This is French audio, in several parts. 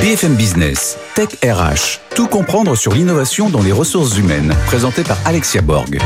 BFM Business, Tech RH, tout comprendre sur l'innovation dans les ressources humaines, présenté par Alexia Borg.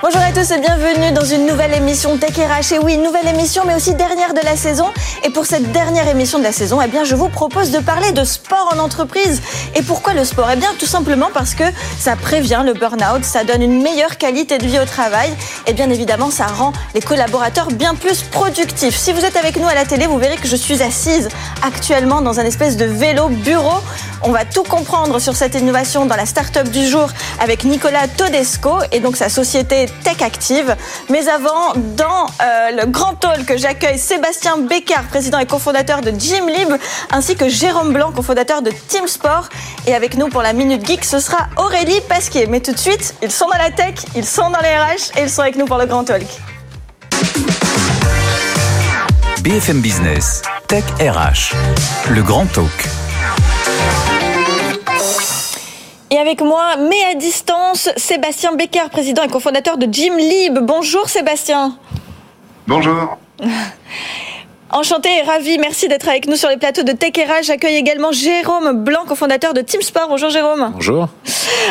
Bonjour à tous et bienvenue dans une nouvelle émission Tech RH. Et oui, nouvelle émission, mais aussi dernière de la saison. Et pour cette dernière émission de la saison, eh bien, je vous propose de parler de sport en entreprise. Et pourquoi le sport? Eh bien, tout simplement parce que ça prévient le burn-out, ça donne une meilleure qualité de vie au travail. Et bien évidemment, ça rend les collaborateurs bien plus productifs. Si vous êtes avec nous à la télé, vous verrez que je suis assise actuellement dans un espèce de vélo bureau. On va tout comprendre sur cette innovation dans la start-up du jour avec Nicolas Todesco et donc sa société Tech Active. Mais avant, dans euh, le grand hall que j'accueille Sébastien Bécard, président et cofondateur de Gymlib, ainsi que Jérôme Blanc, cofondateur de Team Sport. Et avec nous pour la Minute Geek, ce sera Aurélie Pasquier. Mais tout de suite, ils sont dans la tech, ils sont dans les RH et ils sont avec nous pour le grand talk. BFM Business, Tech RH, le grand talk. Et avec moi, mais à distance, Sébastien Becker, président et cofondateur de Gymlib. Bonjour Sébastien. Bonjour. Enchanté et ravi, merci d'être avec nous sur les plateaux de Tech J'accueille également Jérôme Blanc, cofondateur de Team Sport. Bonjour Jérôme. Bonjour.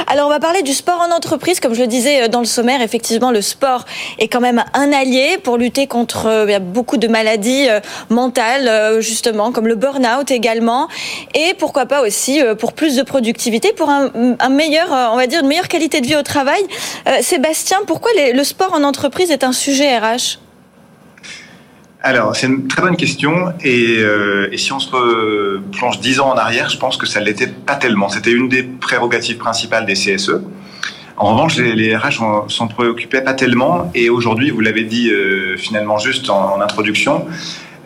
Alors on va parler du sport en entreprise, comme je le disais euh, dans le sommaire. Effectivement, le sport est quand même un allié pour lutter contre euh, beaucoup de maladies euh, mentales, justement, comme le burn-out également, et pourquoi pas aussi pour plus de productivité, pour un, meilleur, on va dire, une meilleure qualité de vie au travail. Sébastien, pourquoi le sport en entreprise est un sujet RH alors, c'est une très bonne question. Euh, et, si on se plonge dix ans en arrière, je pense que ça ne l'était pas tellement. C'était une des prérogatives principales des CSE. En revanche, les, RH s'en préoccupaient pas tellement. Et aujourd'hui, vous l'avez dit euh, finalement juste en, introduction,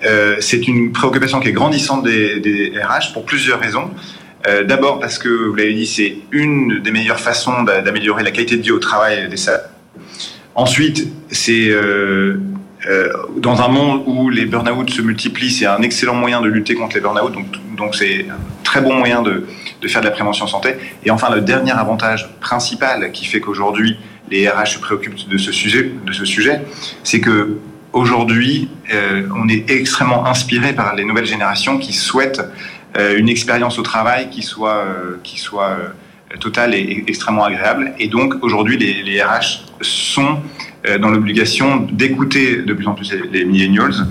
euh, c'est une préoccupation qui est grandissante des, RH pour plusieurs raisons. D'abord parce que, vous l'avez dit, c'est une des meilleures façons d'améliorer la qualité de vie au travail des salariés. Ensuite, c'est euh, dans un monde où les burn-out se multiplient, c'est un excellent moyen de lutter contre les burn-out, donc donc c'est un très bon moyen de, de, faire de la prévention santé. Et enfin, le dernier avantage principal qui fait qu'aujourd'hui les RH se préoccupent de ce sujet, de ce sujet, c'est que aujourd'hui, euh, on est extrêmement inspiré par les nouvelles générations qui souhaitent euh, une expérience au travail qui soit, euh, qui soit euh, totale et extrêmement agréable. Et donc aujourd'hui, les, les RH sont euh, dans l'obligation d'écouter de plus en plus les millennials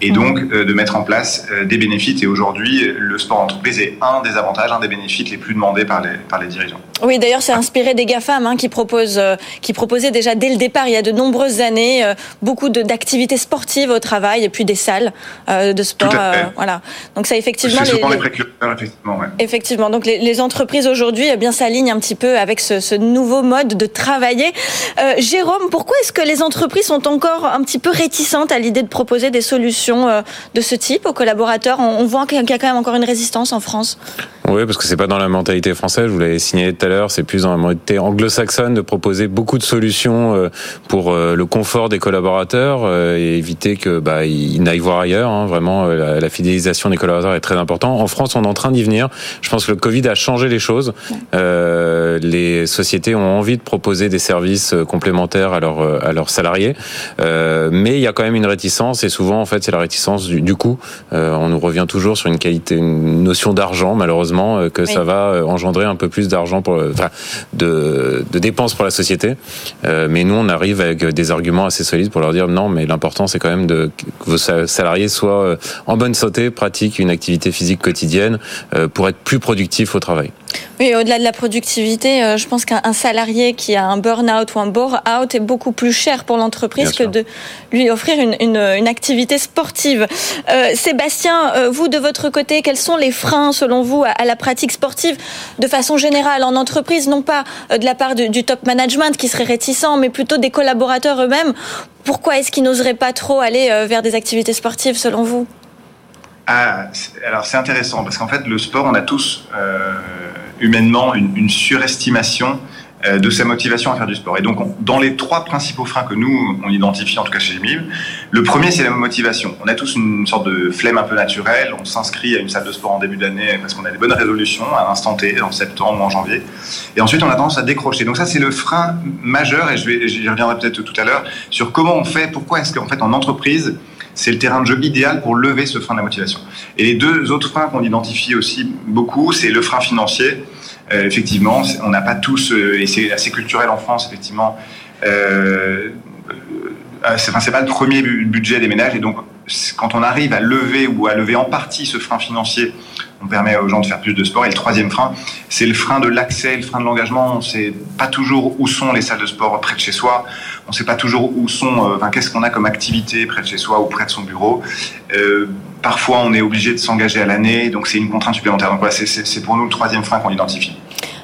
et donc euh, de mettre en place euh, des bénéfices. Et aujourd'hui, le sport entreprise est un des avantages, un des bénéfices les plus demandés par les, par les dirigeants. Oui, d'ailleurs, c'est inspiré des GAFAM hein, qui, proposent, euh, qui proposaient déjà dès le départ, il y a de nombreuses années, beaucoup d'activités sportives au travail et puis des salles de sport. voilà. Donc ça, effectivement... C'est souvent les, précurseurs, effectivement. Ouais. Effectivement. Donc les, les entreprises aujourd'hui eh bien s'alignent un petit peu avec ce, ce, nouveau mode de travailler. Jérôme, pourquoi est-ce que les entreprises sont encore un petit peu réticentes à l'idée de proposer des solutions euh, de ce type aux collaborateurs? On voit qu'il y a quand même encore une résistance en France. Oui, parce que c'est pas dans la mentalité française. Vous l'avez signalé tout à l'heure. C'est plus dans la mentalité anglo-saxonne de proposer beaucoup de solutions euh, pour euh, le confort des collaborateurs et éviter que bah ils n'aillent voir ailleurs. Hein. Vraiment, la, fidélisation des collaborateurs est très important. En France, on est en train d'y venir. Je pense que le Covid a changé les choses. les sociétés ont envie de proposer des services complémentaires à leurs à leurs salariés, mais il y a quand même une réticence et souvent en fait c'est la réticence du, du coût. Euh, on nous revient toujours sur une qualité, une notion d'argent, malheureusement, euh, que ça va euh, engendrer un peu plus d'argent pour, enfin, de, dépenses pour la société. mais nous, on arrive avec des arguments assez solides pour leur dire non, mais l'important, c'est quand même de, que vos salariés soient en bonne santé, pratiquent une activité physique quotidienne pour être plus productifs au travail. Oui, au-delà de la productivité, euh, je pense qu'un salarié qui a un burn-out ou un bore-out est beaucoup plus cher pour l'entreprise que de lui offrir une, une, une activité sportive. Euh, Sébastien, euh, vous de votre côté, quels sont les freins selon vous à, la pratique sportive de façon générale en entreprise, non pas de la part du, du top management qui serait réticent, mais plutôt des collaborateurs eux-mêmes? Pourquoi est-ce qu'ils n'oseraient pas trop aller vers des activités sportives selon vous? Ah, alors c'est intéressant parce qu'en fait le sport, on a tous euh, humainement une, surestimation euh, de sa motivation à faire du sport. Et donc, dans les trois principaux freins que nous, on identifie, en tout cas chez Gemib, le premier, c'est la motivation. On a tous une sorte de flemme un peu naturelle. On s'inscrit à une salle de sport en début d'année parce qu'on a des bonnes résolutions à l'instant T, en septembre ou en janvier. Et ensuite, on a tendance à décrocher. Donc ça, c'est le frein majeur, et je j'y reviendrai peut-être tout à l'heure, sur comment on fait, pourquoi est-ce qu'en fait, en entreprise, c'est le terrain de jeu idéal pour lever ce frein de la motivation. Et les deux autres freins qu'on identifie aussi beaucoup, c'est le frein financier euh, effectivement, on n'a pas tous, euh, et c'est assez culturel en France, effectivement, euh, c'est pas le premier budget des ménages, et donc quand on arrive à lever ou à lever en partie ce frein financier, on permet aux gens de faire plus de sport. Et le troisième frein, c'est le frein de l'accès, le frein de l'engagement. On ne sait pas toujours où sont les salles de sport près de chez soi. On ne sait pas toujours où sont, enfin, qu'est-ce qu'on a comme activité près de chez soi ou près de son bureau. Euh, parfois, on est obligé de s'engager à l'année, donc c'est une contrainte supplémentaire. Donc c'est pour nous le troisième frein qu'on identifie.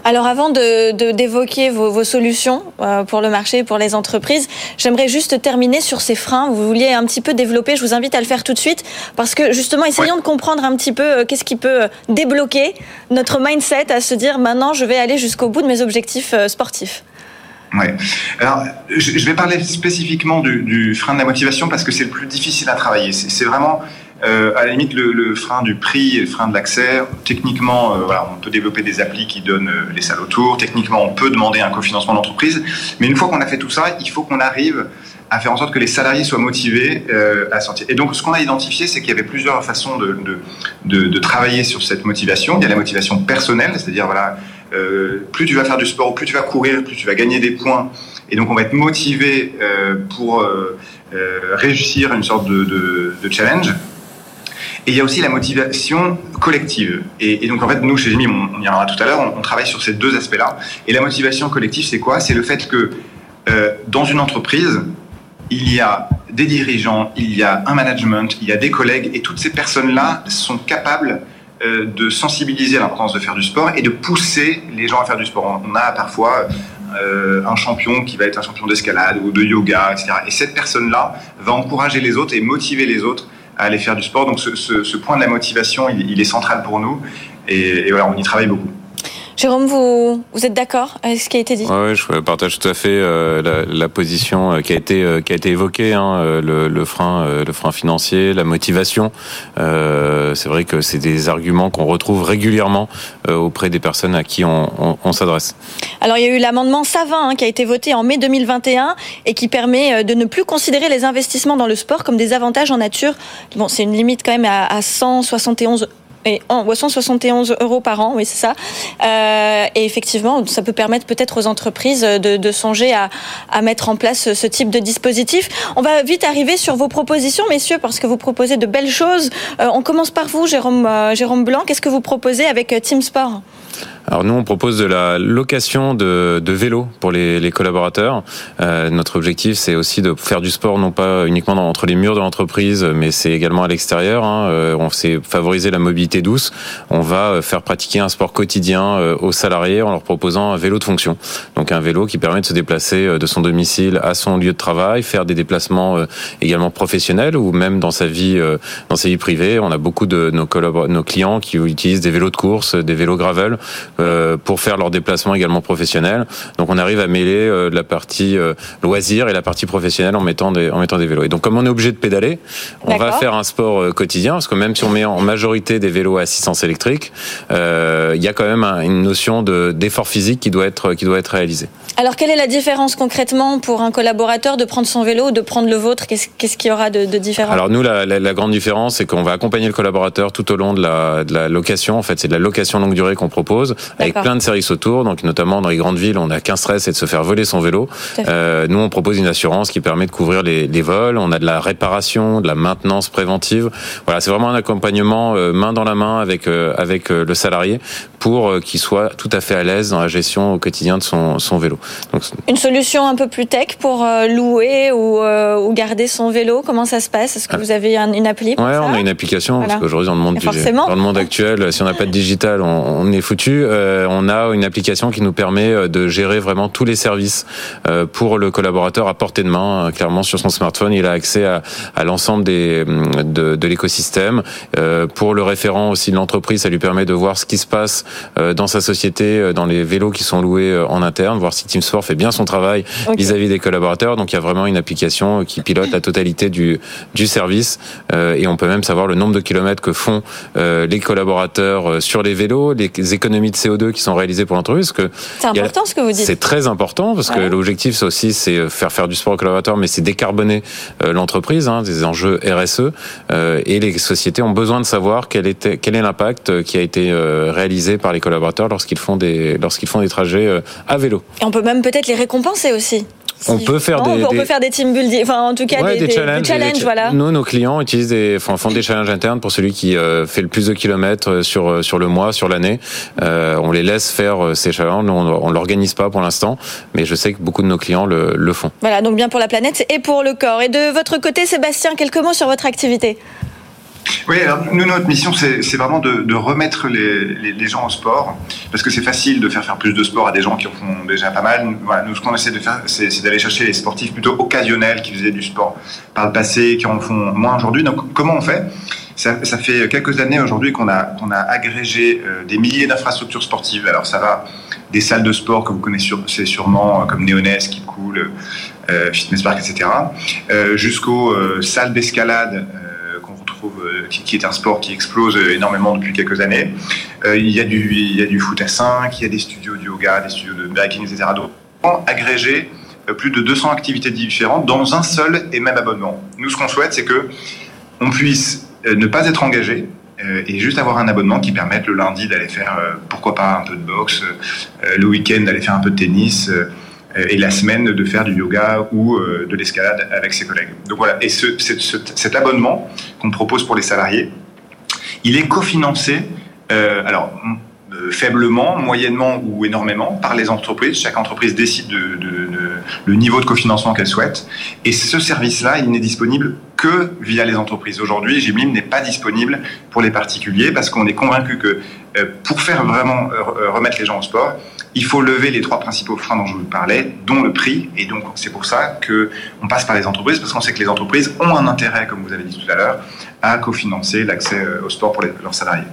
Alors avant de d'évoquer vos, vos, solutions euh, pour le marché, pour les entreprises, j'aimerais juste terminer sur ces freins. Vous vouliez un petit peu développer. Je vous invite à le faire tout de suite parce que justement, essayons de comprendre un petit peu euh, qu'est-ce qui peut euh, débloquer notre mindset à se dire maintenant, je vais aller jusqu'au bout de mes objectifs sportifs. Oui. Alors, je vais parler spécifiquement du, du frein de la motivation parce que c'est le plus difficile à travailler. C'est vraiment euh, à la limite, le, frein du prix et le frein de l'accès, techniquement, euh, on peut développer des applis qui donnent euh, les salles autour. Techniquement, on peut demander un cofinancement d'entreprise. Mais une fois qu'on a fait tout ça, il faut qu'on arrive à faire en sorte que les salariés soient motivés à sortir. Et donc, ce qu'on a identifié, c'est qu'il y avait plusieurs façons de, travailler sur cette motivation. Il y a la motivation personnelle, c'est-à-dire, voilà, plus tu vas faire du sport, plus tu vas courir, plus tu vas gagner des points. Et donc, on va être motivé pour réussir une sorte de challenge. Et il y a aussi la motivation collective. Et, donc, en fait, nous, chez Jimmy, on, y reviendra tout à l'heure, on, travaille sur ces deux aspects-là. Et la motivation collective, c'est quoi? C'est le fait que euh, dans une entreprise, il y a des dirigeants, il y a un management, il y a des collègues, et toutes ces personnes-là sont capables euh, de sensibiliser à l'importance de faire du sport et de pousser les gens à faire du sport. On a parfois euh, un champion qui va être un champion d'escalade ou de yoga, etc. Et cette personne-là va encourager les autres et motiver les autres à aller faire du sport. Donc ce, ce, point de la motivation, il, il, est central pour nous. Et, et voilà, on y travaille beaucoup. Jérôme, vous, vous êtes d'accord avec ce qui a été dit? Oui, je partage tout à fait euh, la, la, position euh, qui a été euh, qui a été évoquée, hein, le, le, frein, le frein financier, la motivation. c'est vrai que c'est des arguments qu'on retrouve régulièrement auprès des personnes à qui on, on, on s'adresse. Alors, il y a eu l'amendement Savin hein, qui a été voté en mai 2021 et qui permet de ne plus considérer les investissements dans le sport comme des avantages en nature. Bon, c'est une limite quand même à, à 171 et en 171 euros par an, oui c'est ça. Euh, et effectivement, ça peut permettre peut-être aux entreprises de, songer à, à, mettre en place ce type de dispositif. On va vite arriver sur vos propositions, messieurs, parce que vous proposez de belles choses. Euh, on commence par vous, Jérôme, euh, Jérôme Blanc. Qu'est-ce que vous proposez avec Team Sport? Alors nous, on propose de la location de, de vélos pour les, les collaborateurs. Euh, notre objectif, c'est aussi de faire du sport, non pas uniquement entre les murs de l'entreprise, mais c'est également à l'extérieur. Hein. Euh, on sait favoriser la mobilité douce. On va euh, faire pratiquer un sport quotidien euh, aux salariés en leur proposant un vélo de fonction. Donc un vélo qui permet de se déplacer de son domicile à son lieu de travail, faire des déplacements également professionnels ou même dans sa vie, dans sa vie privée. On a beaucoup de nos, nos clients qui utilisent des vélos de course, des vélos gravel euh, pour faire leurs déplacements également professionnels. Donc on arrive à mêler euh, la partie euh, loisir et la partie professionnelle en mettant des en mettant des vélos. Et donc comme on est obligé de pédaler, on va faire un sport quotidien parce que même si on met en majorité des vélos à assistance électrique, il y a quand même une notion de d'effort physique qui doit être qui doit être réalisé. Alors quelle est la différence concrètement pour un collaborateur de prendre son vélo ou de prendre le vôtre? Qu'est-ce qu'il y aura de, de différent? Alors nous la, la, la grande différence c'est qu'on va accompagner le collaborateur tout au long de la, de la location. En fait c'est de la location longue durée qu'on propose avec plein de services autour. Donc notamment dans les grandes villes, on a qu'un stress, c'est de se faire voler son vélo. Euh, nous, on propose une assurance qui permet de couvrir les, les, vols. On a de la réparation, de la maintenance préventive. Voilà, c'est vraiment un accompagnement euh, main dans la main avec euh, avec euh, le salarié pour euh, qu'il soit tout à fait à l'aise dans la gestion au quotidien de son, son vélo. Donc, une solution un peu plus tech pour louer ou, ou garder son vélo. Comment ça se passe? Est-ce que vous avez une appli pour ouais, ça? on a une application voilà. parce qu'aujourd'hui dans le monde du, dans le monde actuel, si on n'a pas de digital, on, on est foutu dessus, on a une application qui nous permet de gérer vraiment tous les services pour le collaborateur à portée de main. Clairement, sur son smartphone, il a accès à, à l'ensemble des de, de l'écosystème. pour le référent aussi de l'entreprise, ça lui permet de voir ce qui se passe dans sa société, dans les vélos qui sont loués en interne, voir si TeamSport fait bien son travail vis-à-vis des collaborateurs. Donc il y a vraiment une application qui pilote la totalité du, du service euh, et on peut même savoir le nombre de kilomètres que font euh, les collaborateurs euh, sur les vélos, les économies de CO2 qui sont réalisées pour l'entreprise. C'est important ce que vous dites. C'est très important parce que l'objectif aussi c'est faire faire du sport aux collaborateurs, mais c'est décarboner l'entreprise, hein, des enjeux RSE et les sociétés ont besoin de savoir quel était quel est l'impact qui a été réalisé par les collaborateurs lorsqu'ils font des lorsqu'ils font des trajets à vélo. Et on peut même peut-être les récompenser aussi. On peut faire des, on peut faire des team building, enfin en tout cas des, challenges, voilà. Nous, nos clients utilisent des, enfin, font des challenges internes pour celui qui euh, fait le plus de kilomètres euh, sur euh, sur le mois, sur l'année. on les laisse faire ces challenges. on, on l'organise pas pour l'instant, mais je sais que beaucoup de nos clients le, le font. Voilà, donc bien pour la planète et pour le corps. Et de votre côté, Sébastien, quelques mots sur votre activité. Oui, alors nous, notre mission, c'est vraiment de, remettre les, gens au sport, parce que c'est facile de faire faire plus de sport à des gens qui en font déjà pas mal. Nous, ce qu'on essaie de faire, c'est d'aller chercher les sportifs plutôt occasionnels qui faisaient du sport par le passé, qui en font moins aujourd'hui. Donc, comment on fait? Ça, fait quelques années aujourd'hui qu'on a, agrégé euh, des milliers d'infrastructures sportives. Alors, ça va des salles de sport que vous connaissez sûrement, euh, comme Néonès, qui coule, euh, Fitness Park, etc., jusqu'aux salles d'escalade euh, qui, est un sport qui explose énormément depuis quelques années. Euh, il, y a du, il y a du foot à 5, il y a des studios de yoga, des studios de biking, etc. Donc, agréger euh, plus de 200 activités différentes dans un seul et même abonnement. Nous, ce qu'on souhaite, c'est que on puisse ne pas être engagé, et juste avoir un abonnement qui permette le lundi d'aller faire, pourquoi pas, un peu de boxe, le week-end d'aller faire un peu de tennis, euh, et la semaine de faire du yoga ou euh, de l'escalade avec ses collègues. Donc voilà, et ce, cet abonnement qu'on propose pour les salariés, il est cofinancé, euh, alors faiblement, moyennement ou énormément par les entreprises. Chaque entreprise décide de, le niveau de cofinancement qu'elle souhaite. Et ce service-là, il n'est disponible que via les entreprises. Aujourd'hui, Gimlim n'est pas disponible pour les particuliers parce qu'on est convaincu que pour faire vraiment remettre les gens au sport, il faut lever les trois principaux freins dont je vous parlais, dont le prix. Et donc, c'est pour ça qu'on passe par les entreprises, parce qu'on sait que les entreprises ont un intérêt, comme vous avez dit tout à l'heure, à cofinancer l'accès euh, au sport pour leurs salariés.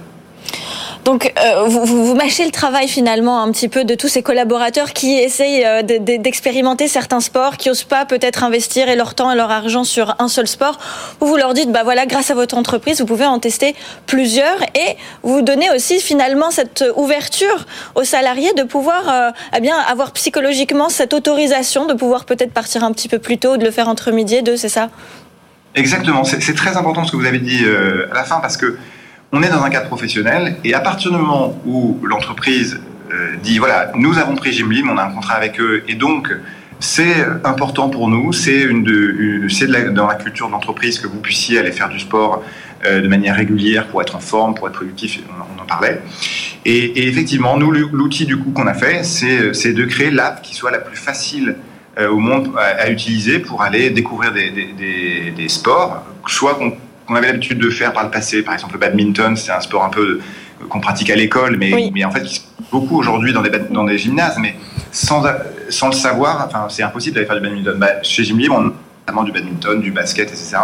Euh, vous, mâchez le travail finalement un petit peu de tous ces collaborateurs qui essayent euh, d'expérimenter certains sports, qui n'osent pas peut-être investir leur temps et leur argent sur un seul sport. Vous, vous leur dites, bah voilà, grâce à votre entreprise, vous pouvez en tester plusieurs et vous donnez aussi finalement cette ouverture aux salariés de pouvoir euh, eh bien avoir psychologiquement cette autorisation de pouvoir peut-être partir un petit peu plus tôt, de le faire entre midi et deux, c'est ça? Exactement. C'est très important ce que vous avez dit à la fin parce que on est dans un cadre professionnel et à partir du moment où l'entreprise euh, dit voilà, nous avons pris Jimlim, on a un contrat avec eux et donc c'est important pour nous, c'est une, de, dans la culture de l'entreprise que vous puissiez aller faire du sport euh, de manière régulière pour être en forme, pour être productif, on, en parlait. Et, effectivement, nous, l'outil du coup qu'on a fait, c'est de créer l'app qui soit la plus facile euh, au monde à, utiliser pour aller découvrir des, des sports, soit qu'on qu'on avait l'habitude de faire par le passé. Par exemple, le badminton, c'est un sport un peu qu'on pratique à l'école, mais, mais en fait, beaucoup aujourd'hui dans des, dans des gymnases, mais sans, sans le savoir, enfin, c'est impossible d'aller faire du badminton. Bah, chez Gym Libre, on notamment du badminton, du basket, etc.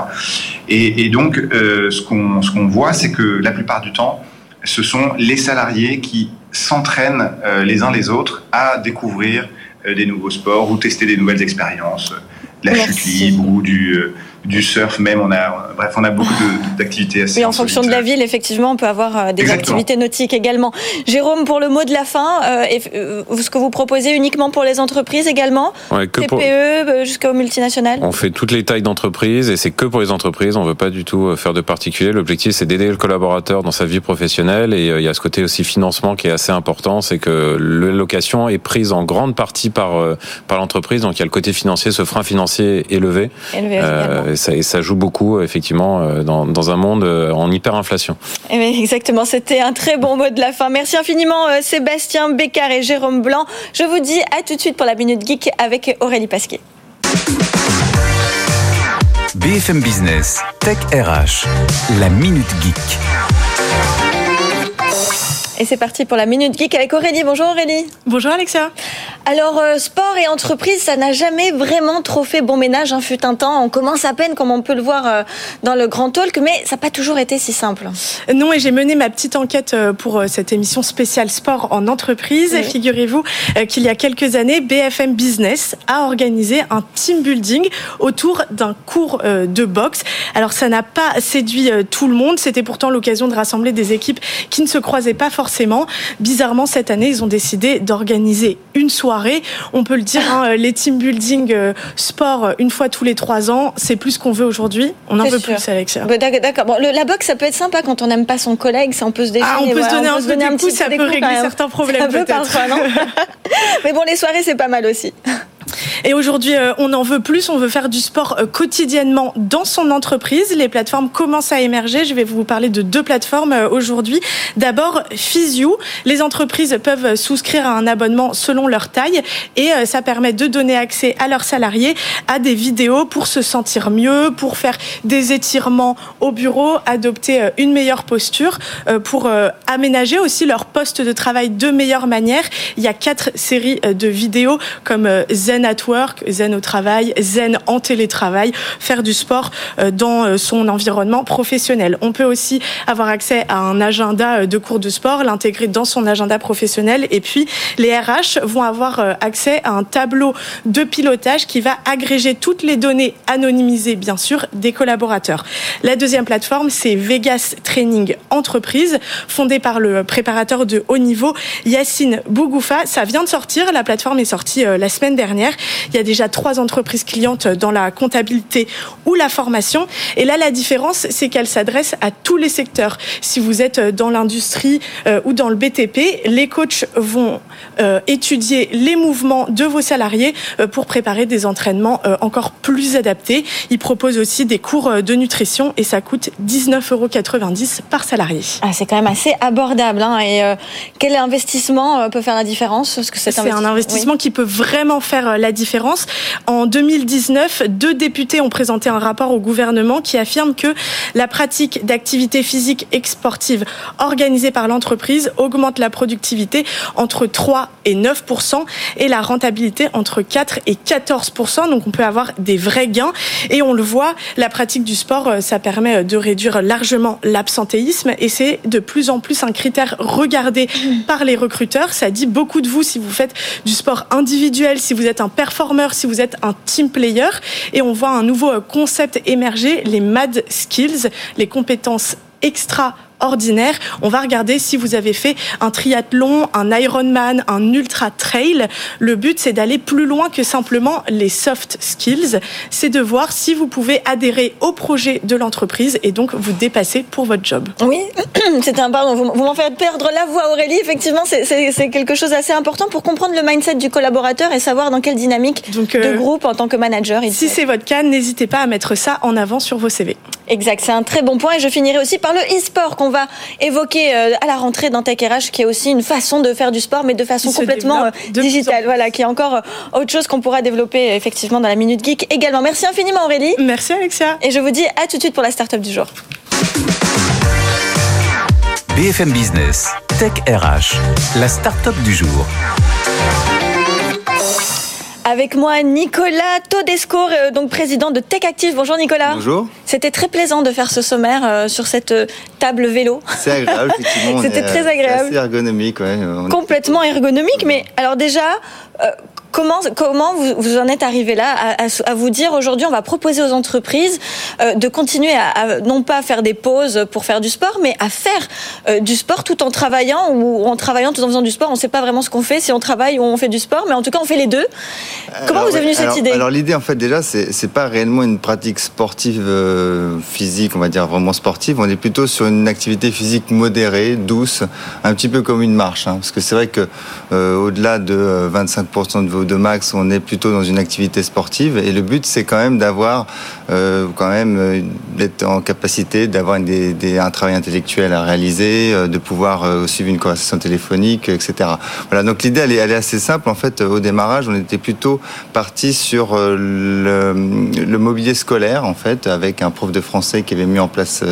Et, et donc, euh, ce qu'on ce qu'on voit, c'est que la plupart du temps, ce sont les salariés qui s'entraînent euh, les uns les autres à découvrir euh, des nouveaux sports ou tester des nouvelles expériences, la chute libre ou du du surf même. On a, bref, on a beaucoup d'activités assez. Oui, en fonction de la ville, effectivement, on peut avoir euh, des activités nautiques également. Jérôme, pour le mot de la fin, euh, euh, ce que vous proposez uniquement pour les entreprises également ouais, que TPE jusqu'aux multinationales? On fait toutes les tailles d'entreprises et c'est que pour les entreprises. On veut pas du tout faire de particulier. L'objectif, c'est d'aider le collaborateur dans sa vie professionnelle et il y a ce côté aussi financement qui est assez important. C'est que la location est prise en grande partie par, par l'entreprise. Donc il y a le côté financier, ce frein financier élevé. élevé et ça, joue beaucoup effectivement euh, dans, un monde euh, en hyperinflation. Eh exactement, c'était un très bon mot de la fin. Merci infiniment euh, Sébastien Bécard et Jérôme Blanc. Je vous dis à tout de suite pour la Minute Geek avec Aurélie Pasquier. BFM Business, Tech RH, la Minute Geek. Et c'est parti pour la Minute Geek avec Aurélie. Bonjour Aurélie. Bonjour Alexia. Alors, euh, sport et entreprise, ça n'a jamais vraiment trop fait bon ménage. Hein, fut un temps, on commence à peine, comme on peut le voir euh, dans le Grand Talk, mais ça n'a pas toujours été si simple. Non, et j'ai mené ma petite enquête euh, pour cette émission spéciale sport en entreprise. Et figurez-vous qu'il y a quelques années, BFM Business a organisé un team building autour d'un cours de boxe. Alors, ça n'a pas séduit tout le monde. C'était pourtant l'occasion de rassembler des équipes qui ne se croisaient pas forcément. Bizarrement, cette année, ils ont décidé d'organiser une soirée. On peut le dire, hein, les team building euh, sport euh, une fois tous les trois ans, c'est plus qu'on veut aujourd'hui. On en veut plus, Alexia. Bah, d'accord. Bon, la boxe, ça peut être sympa quand on n'aime pas son collègue, ça on peut se défier. Ah, on peut se donner un, peu de coup, ça peut régler certains problèmes peut-être. non Mais bon, les soirées, c'est pas mal aussi. Et aujourd'hui, euh, on en veut plus. On veut faire du sport euh, quotidiennement dans son entreprise. Les plateformes commencent à émerger. Je vais vous parler de deux plateformes euh, aujourd'hui. D'abord, Physio. Les entreprises peuvent souscrire à un abonnement selon leur taille et ça permet de donner accès à leurs salariés à des vidéos pour se sentir mieux, pour faire des étirements au bureau, adopter une meilleure posture, pour aménager aussi leur poste de travail de meilleure manière. Il y a quatre séries de vidéos comme Zen Work, Zen au travail, Zen en télétravail, faire du sport euh, dans euh, son environnement professionnel. On peut aussi avoir accès à un agenda euh, de cours de sport, l'intégrer dans son agenda professionnel. Et puis, les RH vont avoir accès à un tableau de pilotage qui va agréger toutes les données anonymisées, bien sûr, des collaborateurs. La deuxième plateforme, c'est Vegas Training Entreprise, fondée par le préparateur de haut niveau Yacine Bougoufa. Ça vient de sortir, la plateforme est sortie la semaine dernière. Il y a déjà trois entreprises clientes dans la comptabilité ou la formation. Et là, la différence, c'est qu'elle s'adresse à tous les secteurs. Si vous êtes dans l'industrie euh, ou dans le BTP, les coachs vont euh, étudier les mouvements de vos salariés euh, pour préparer des entraînements encore plus adaptés. Ils proposent aussi des cours de nutrition et ça coûte 19,90 euros par salarié. Ah, c'est quand même assez abordable. Hein. Et quel investissement peut faire la différence? C'est un investissement qui peut vraiment faire la différence. En 2019, deux députés ont présenté un rapport au gouvernement qui affirme que la pratique d'activités physiques et sportives organisées par l'entreprise augmente la productivité entre 3 et 9% et la rentabilité entre 4 et 14 Donc on peut avoir des vrais gains et on le voit, la pratique du sport, euh, ça permet de réduire largement l'absentéisme et c'est de plus en plus un critère regardé par les recruteurs. Ça dit beaucoup de vous si vous faites du sport individuel, si vous êtes un performeur, si vous êtes un team player. Et on voit un nouveau concept émerger, les MAD Skills, les compétences extra ordinaire. On va regarder si vous avez fait un triathlon, un Ironman, un ultra trail. Le but, c'est d'aller plus loin que simplement les soft skills. C'est de voir si vous pouvez adhérer au projet de l'entreprise et donc vous dépasser pour votre job. Oui, c'est un pardon. Vous, m'en faites perdre la voix, Aurélie. Effectivement, c'est quelque chose d'assez important pour comprendre le mindset du collaborateur et savoir dans quelle dynamique de euh, groupe en tant que manager. si c'est votre cas, n'hésitez pas à mettre ça en avant sur vos CV. Exact, c'est un très bon point. Et je finirai aussi par le e-sport qu'on va évoquer euh, à la rentrée dans Tech RH, qui est aussi une façon de faire du sport, mais de façon complètement euh, digitale. Voilà, qui est encore euh, autre chose qu'on pourra développer effectivement dans la Minute Geek également. Merci infiniment Aurélie. Merci Alexia. Et je vous dis à tout de suite pour la start-up du jour. BFM Business, Tech RH, la start-up du jour. Avec moi, Nicolas Todesco, euh, donc président de Tech Active. Bonjour Nicolas. Bonjour. C'était très plaisant de faire ce sommaire euh, sur cette euh, table vélo. C'est agréable, effectivement. C'était très agréable. C'est ergonomique, ouais. Complètement ergonomique, mais alors déjà, Comment, comment vous, vous, en êtes arrivé là à, à, vous dire aujourd'hui on va proposer aux entreprises euh, de continuer à, non pas faire des pauses pour faire du sport, mais à faire euh, du sport tout en travaillant ou en travaillant tout en faisant du sport. On ne sait pas vraiment ce qu'on fait, si on travaille ou on fait du sport, mais en tout cas on fait les deux. Comment vous est venue cette idée? Alors l'idée en fait déjà c'est pas réellement une pratique sportive euh, physique, on va dire vraiment sportive. On est plutôt sur une activité physique modérée, douce, un petit peu comme une marche, hein, parce que c'est vrai que au-delà de 25% de vos VO2 max, on est plutôt dans une activité sportive. Et le but, c'est quand même d'avoir, euh, quand même, euh, d'être en capacité d'avoir un travail intellectuel à réaliser, de pouvoir suivre une conversation téléphonique, etc. Voilà. Donc l'idée, elle est, assez simple. En fait, au démarrage, on était plutôt parti sur le, mobilier scolaire, en fait, avec un prof de français qui avait mis en place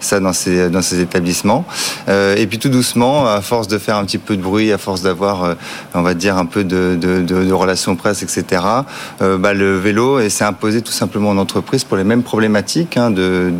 ça dans ses, établissements. et puis tout doucement, à force de faire un petit peu de bruit, à force d'avoir, on va dire, un peu de, de, de, relations presse, etc., euh, bah, le vélo s'est imposé tout simplement en entreprise pour les mêmes problématiques hein, euh,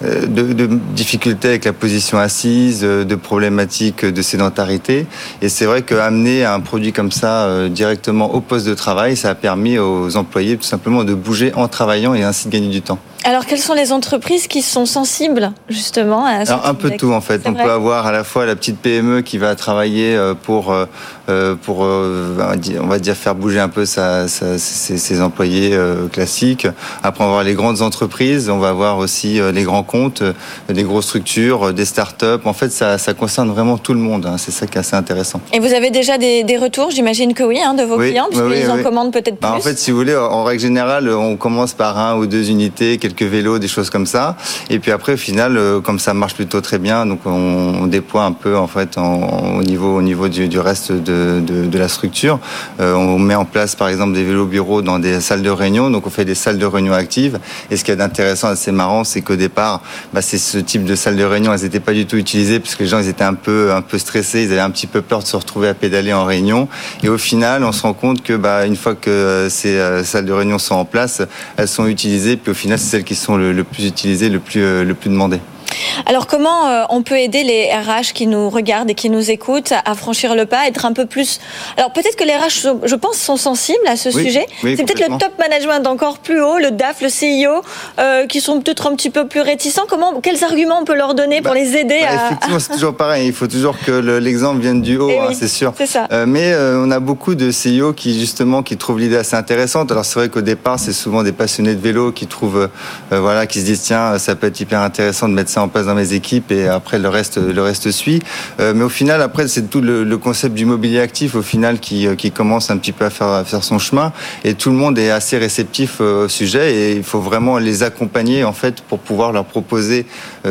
de, difficultés avec la position assise, euh, de problématiques de sédentarité. Et c'est vrai qu'amener un produit comme ça directement au poste de travail, ça a permis aux employés tout simplement de bouger en travaillant et ainsi de gagner du temps. Alors, quelles sont les entreprises qui sont sensibles justement à Alors, Un peu de tout en fait. On peut avoir à la fois la petite PME qui va travailler euh, pour, euh, euh, pour on va dire, faire bouger un peu sa, sa, ses, ses, employés classiques. Après, on va avoir les grandes entreprises, on va avoir aussi les grands comptes, des grosses structures, des start-up. En fait, ça, ça concerne vraiment tout le monde. Hein. C'est ça qui est assez intéressant. Et vous avez déjà des, des retours, j'imagine que oui, hein, de vos clients, puisqu'ils en commandent peut-être bah, plus. en fait, si vous voulez, en règle générale, on commence par un ou deux unités, quelques vélos, des choses comme ça. Et puis après, au final, euh, comme ça marche plutôt très bien, donc on, déploie un peu en fait au niveau au niveau du, reste de, de, la structure. Euh, on met en place par exemple des vélos bureaux dans des salles de réunion, donc on fait des salles de réunion actives. Et ce qui est d'intéressant, assez marrant, c'est qu'au départ, bah, c'est ce type de salles de réunion, elles n'étaient pas du tout utilisées parce que les gens ils étaient un peu un peu stressés, ils avaient un petit peu peur de se retrouver à pédaler en réunion. Et au final, on se rend compte que bah, une fois que ces euh, salles de réunion sont en place, elles sont utilisées. Puis au final, c'est qui sont le, plus utilisé, le plus, euh, le plus demandé. Alors comment euh, on peut aider les RH qui nous regardent et qui nous écoutent à franchir le pas, être un peu plus... Alors peut-être que les RH, je pense, sont sensibles à ce sujet. c'est peut-être le top management encore plus haut, le DAF, le CIO, euh, qui sont peut-être un petit peu plus réticents. Comment, quels arguments on peut leur donner pour bah, les aider bah, à... Effectivement, c'est toujours pareil. Il faut toujours que l'exemple vienne du haut, eh hein, c'est sûr. C'est ça. Euh, mais on a beaucoup de CIO qui justement qui trouvent l'idée assez intéressante. Alors c'est vrai qu'au départ, c'est souvent des passionnés de vélo qui trouvent, voilà, qui se disent tiens, ça peut être hyper intéressant de mettre ça en place dans mes équipes et après le reste, le reste suit. Euh, mais au final, après, c'est tout le, concept du mobilier actif au final qui, euh, qui commence un petit peu à faire, faire son chemin et tout le monde est assez réceptif euh, au sujet et il faut vraiment les accompagner en fait pour pouvoir leur proposer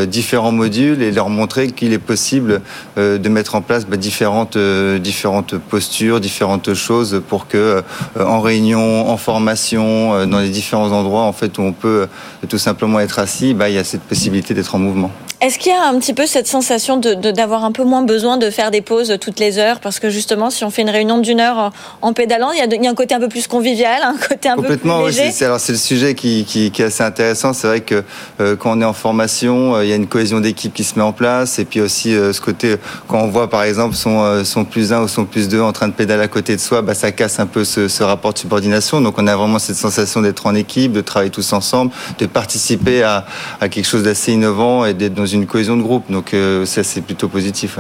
différents modules et leur montrer qu'il est possible de mettre en place bah, différentes, différentes postures, différentes choses pour que en réunion, en formation, dans les différents endroits en fait où on peut tout simplement être assis, bah, il y a cette possibilité d'être en mouvement. mismo. Est-ce qu'il y a un petit peu cette sensation d'avoir de, un peu moins besoin de faire des pauses toutes les heures? Parce que justement, si on fait une réunion d'une heure en pédalant, il y, a, il y, a, un côté un peu plus convivial, un côté un peu plus léger. Oui, alors c'est le sujet qui, qui, qui, est assez intéressant. C'est vrai que euh, quand on est en formation, euh, il y a une cohésion d'équipe qui se met en place. Et puis aussi euh, ce côté, quand on voit par exemple son, son plus un ou son plus deux en train de pédaler à côté de soi, bah, ça casse un peu ce, ce rapport de subordination. Donc on a vraiment cette sensation d'être en équipe, de travailler tous ensemble, de participer à, à quelque chose d'assez innovant et d'être dans une cohésion de groupe. Donc euh, ça, c'est plutôt positif.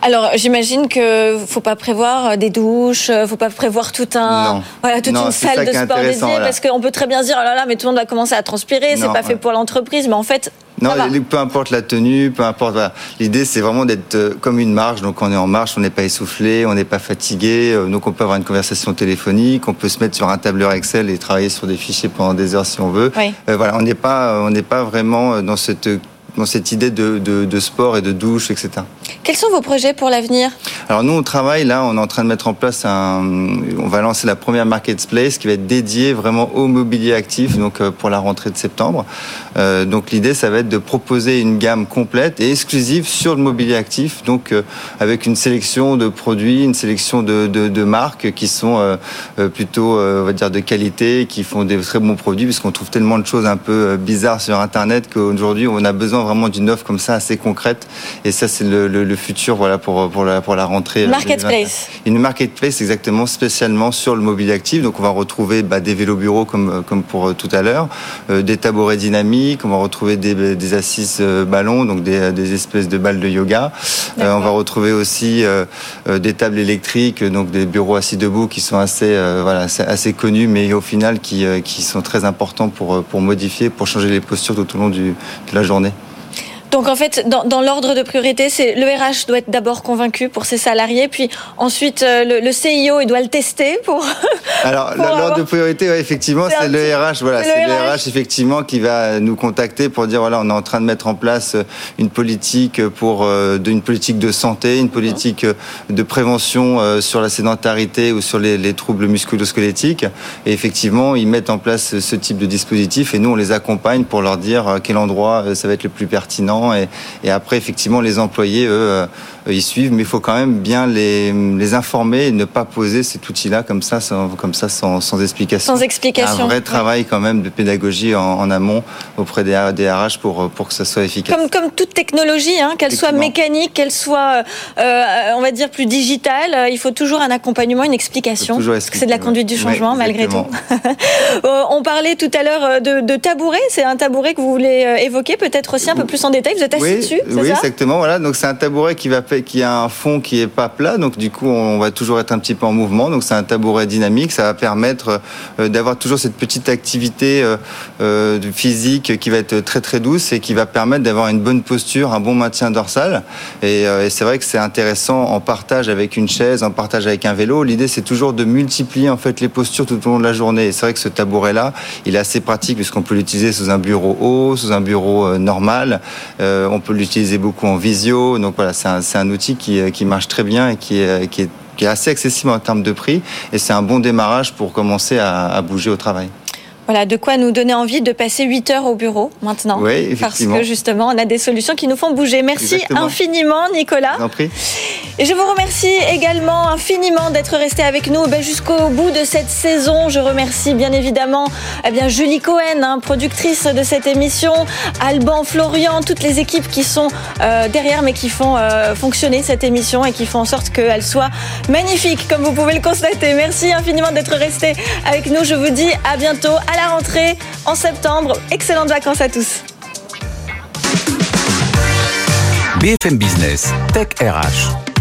Alors, j'imagine que faut pas prévoir des douches, faut pas prévoir tout un, voilà, toute une salle de sport dédiée, parce qu'on peut très bien se dire, oh là là, mais tout le monde va commencer à transpirer, c'est pas fait pour l'entreprise, mais en fait, non, peu importe la tenue, peu importe. L'idée, c'est vraiment d'être euh, comme une marche. Donc, on est en marche, on n'est pas essoufflé, on n'est pas fatigué. Euh, donc, on peut avoir une conversation téléphonique, on peut se mettre sur un tableur Excel et travailler sur des fichiers pendant des heures si on veut. Euh, voilà, on n'est pas, on n'est pas vraiment dans cette dans cette idée de, sport et de douche, etc. Quels sont vos projets pour l'avenir? Alors nous, on travaille là, on est en train de mettre en place un, on va lancer la première marketplace qui va être dédiée vraiment au mobilier actif, donc euh, pour la rentrée de septembre. Euh, donc l'idée, ça va être de proposer une gamme complète et exclusive sur le mobilier actif, donc euh, avec une sélection de produits, une sélection de, marques qui sont plutôt, on va dire, de qualité, qui font des très bons produits, puisqu'on trouve tellement de choses un peu bizarres sur Internet qu'aujourd'hui, on a besoin vraiment d'une offre comme ça assez concrète. Et ça, c'est le, futur voilà, pour la rentrée. Marketplace. Une marketplace exactement spécialement sur le mobilier actif. Donc on va retrouver bah, des vélos bureaux comme, comme pour euh, tout à l'heure, euh, des tabourets dynamiques, on va retrouver des, des assises euh, ballons, donc des, des, espèces de balles de yoga. on va retrouver aussi des tables électriques, donc des bureaux assis debout qui sont assez, voilà, assez connus, mais au final qui, qui sont très importants pour, pour modifier, pour changer les postures tout au long du, de la journée. Donc en fait, dans, dans l'ordre de priorité, c'est le RH doit être d'abord convaincu pour ses salariés, puis ensuite euh, le, le, CIO il doit le tester pour. Alors l'ordre avoir... de priorité, ouais, effectivement, c'est le RH. Voilà, c'est le RH effectivement qui va nous contacter pour dire voilà, on est en train de mettre en place une politique pour euh, une politique de santé, une politique de prévention euh, sur la sédentarité ou sur les, les troubles musculo-squelettiques. Et effectivement, ils mettent en place ce type de dispositif et nous on les accompagne pour leur dire quel endroit ça va être le plus pertinent. Et, après, effectivement, les employés, eux, ils suivent, mais il faut quand même bien les, les informer et ne pas poser cet outil-là comme ça, sans, comme ça, sans, sans explication. Sans explication. Un vrai travail quand même de pédagogie en, en amont auprès des, des, RH pour pour que ça soit efficace. Comme comme toute technologie, hein, qu'elle soit mécanique, qu'elle soit, euh, on va dire plus digitale, il faut toujours un accompagnement, une explication. C'est de la conduite du changement ouais, malgré tout. on parlait tout à l'heure de, de tabouret. C'est un tabouret que vous voulez évoquer, peut-être aussi un peu plus en détail. Vous êtes assis oui, dessus, Oui, ça? exactement. Voilà, donc c'est un tabouret qui va qui a un fond qui est pas plat, donc du coup on va toujours être un petit peu en mouvement. Donc c'est un tabouret dynamique, ça va permettre d'avoir toujours cette petite activité euh, physique qui va être très très douce et qui va permettre d'avoir une bonne posture, un bon maintien dorsal. Et, et c'est vrai que c'est intéressant en partage avec une chaise, en partage avec un vélo. L'idée c'est toujours de multiplier en fait les postures tout au long de la journée. Et c'est vrai que ce tabouret là, il est assez pratique puisqu'on peut l'utiliser sous un bureau haut, sous un bureau normal. Euh, on peut l'utiliser beaucoup en visio. Donc voilà, c'est un, outil qui, qui, marche très bien et qui est, assez accessible en termes de prix. Et c'est un bon démarrage pour commencer à bouger au travail. Voilà, de quoi nous donner envie de passer 8 heures au bureau maintenant. Oui, parce que justement, on a des solutions qui nous font bouger. Merci Exactement. infiniment, Nicolas. Je prie. Et je vous remercie également infiniment d'être resté avec nous ben, jusqu'au bout de cette saison. Je remercie bien évidemment eh bien, Julie Cohen, hein, productrice de cette émission, Alban Florian, toutes les équipes qui sont euh, derrière mais qui font euh, fonctionner cette émission et qui font en sorte qu'elle soit magnifique, comme vous pouvez le constater. Merci infiniment d'être resté avec nous. Je vous dis à bientôt à rentrée en septembre. Excellentes vacances à tous. BFM Business, Tech RH.